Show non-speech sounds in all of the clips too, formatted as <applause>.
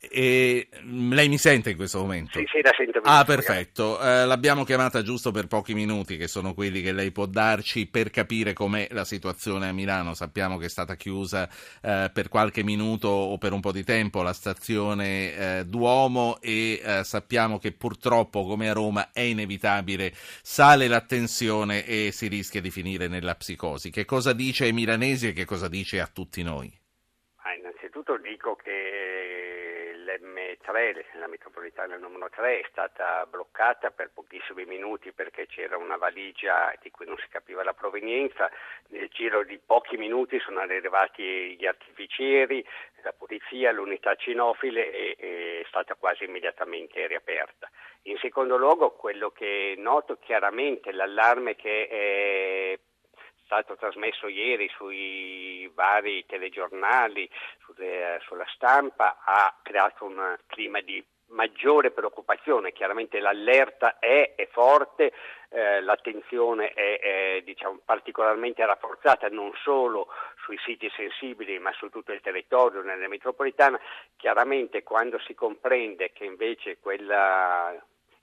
E lei mi sente in questo momento? Sì, sì, la sento Ah, perfetto. Eh, l'abbiamo chiamata giusto per pochi minuti, che sono quelli che lei può darci per capire com'è la situazione a Milano. Sappiamo che è stata chiusa eh, per qualche minuto o per un po' di tempo la stazione eh, Duomo e eh, sappiamo che purtroppo, come a Roma, è inevitabile, sale la tensione e si rischia di finire nella psicosi. Che cosa dice ai milanesi e che cosa dice a tutti noi? Ah, innanzitutto dico che l'M3, la metropolitana numero 3, è stata bloccata per pochissimi minuti perché c'era una valigia di cui non si capiva la provenienza. Nel giro di pochi minuti sono arrivati gli artificieri, la polizia, l'unità cinofile e è stata quasi immediatamente riaperta. In secondo luogo, quello che noto chiaramente l'allarme che è stato trasmesso ieri sui vari telegiornali, sulle, sulla stampa, ha creato un clima di maggiore preoccupazione, chiaramente l'allerta è, è forte, eh, l'attenzione è, è diciamo, particolarmente rafforzata non solo sui siti sensibili ma su tutto il territorio, nella metropolitana, chiaramente quando si comprende che invece quella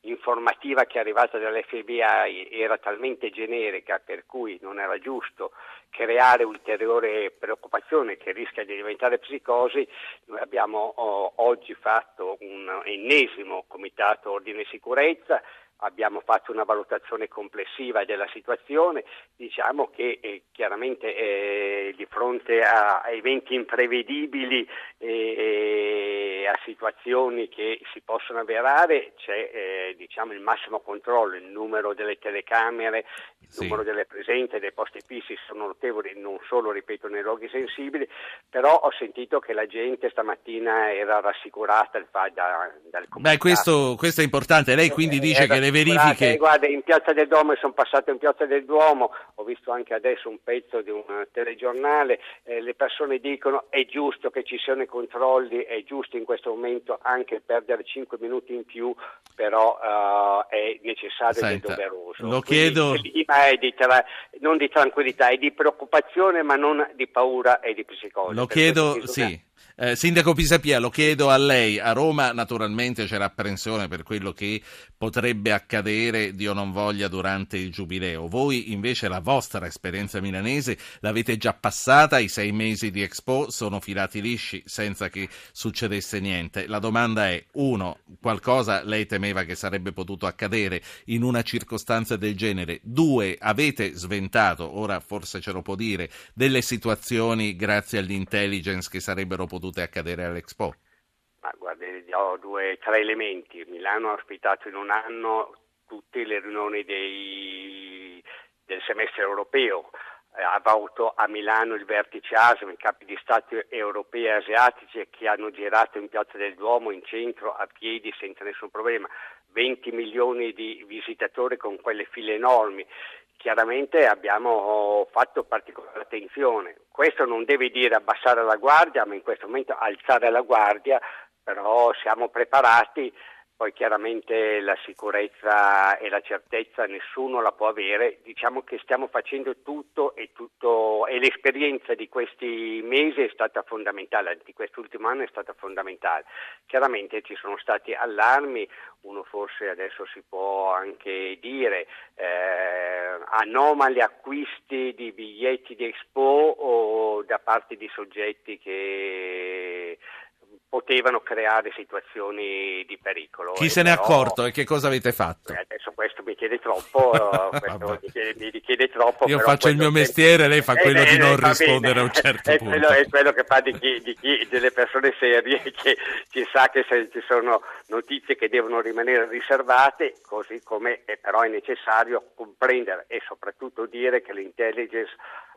informativa che è arrivata dall'FBI era talmente generica per cui non era giusto creare ulteriore preoccupazione che rischia di diventare psicosi, noi abbiamo oh, oggi fatto un ennesimo comitato ordine e sicurezza abbiamo fatto una valutazione complessiva della situazione, diciamo che eh, chiaramente eh, di fronte a, eventi imprevedibili e a situazioni che si possono avverare c'è eh, diciamo, il massimo controllo, il numero delle telecamere, il sì. numero delle presenze dei posti fissi sono notevoli, non solo ripeto nei luoghi sensibili, però ho sentito che la gente stamattina era rassicurata da, dal comunicato. Beh, questo, questo, è importante, lei quindi dice che le verifiche... Guarda, in Piazza del Duomo, sono passato in Piazza del Duomo, ho visto anche adesso un pezzo di un telegiornale, eh, le persone dicono è giusto che ci siano i controlli, è giusto in questo momento anche perdere 5 minuti in più, però uh, è necessario Senta, ed è doveroso. Lo chiedo... Quindi, è di tra... non di tranquillità, è di preoccupazione ma non di paura e di psicosi. Lo chiedo, sì. Eh, Sindaco Pisapia, lo chiedo a lei. A Roma naturalmente c'è l'apprensione per quello che potrebbe accadere, Dio non voglia, durante il Giubileo. Voi invece la vostra esperienza milanese l'avete già passata, i sei mesi di Expo sono filati lisci senza che succedesse niente. La domanda è, uno, qualcosa lei temeva che sarebbe potuto accadere in una circostanza del genere? Due, avete sventato, ora forse ce lo può dire, delle situazioni grazie all'intelligence che sarebbero potute potute accadere all'Expo? Ma guardi, ho due, tre elementi. Milano ha ospitato in un anno tutte le riunioni dei, del semestre europeo, eh, ha avuto a Milano il vertice ASEM, i capi di Stati europei e asiatici che hanno girato in Piazza del Duomo, in centro, a piedi, senza nessun problema. 20 milioni di visitatori con quelle file enormi chiaramente abbiamo fatto particolare attenzione. Questo non deve dire abbassare la guardia, ma in questo momento alzare la guardia, però siamo preparati poi chiaramente la sicurezza e la certezza nessuno la può avere, diciamo che stiamo facendo tutto e, tutto, e l'esperienza di questi mesi è stata fondamentale, di quest'ultimo anno è stata fondamentale. Chiaramente ci sono stati allarmi, uno forse adesso si può anche dire, eh, anomali acquisti di biglietti di Expo o da parte di soggetti che potevano creare situazioni di pericolo. Chi se n'è accorto e che cosa avete fatto? Eh, adesso questo mi chiede troppo, <laughs> questo mi, chiede, mi richiede troppo. Io faccio il mio che... mestiere, lei fa quello eh, di non rispondere a un certo è punto. Quello, è quello che fa di chi, di chi, delle persone serie <laughs> che, che sa che se ci sono notizie che devono rimanere riservate, così come è, però è necessario comprendere e soprattutto dire che l'intelligence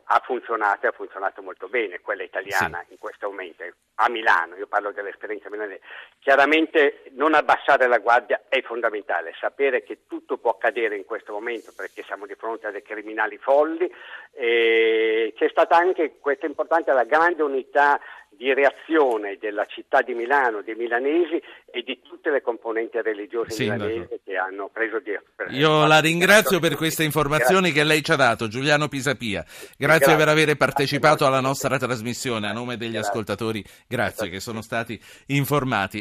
ha funzionato e ha funzionato molto bene, quella italiana sì. in questo momento, a Milano, io parlo dell'esperienza milanese. Chiaramente non abbassare la guardia è fondamentale, sapere che tutto può accadere in questo momento perché siamo di fronte a dei criminali folli. E c'è stata anche, questo è importante, la grande unità di reazione della città di Milano, dei milanesi e di tutte le componenti religiose Sindaco. milanesi che hanno preso di... Io la ringrazio per queste informazioni Grazie. che lei ci ha dato, Giuliano Pisapia. Grazie, Grazie. per aver partecipato alla nostra trasmissione a nome degli Grazie. ascoltatori. Grazie che sono stati informati.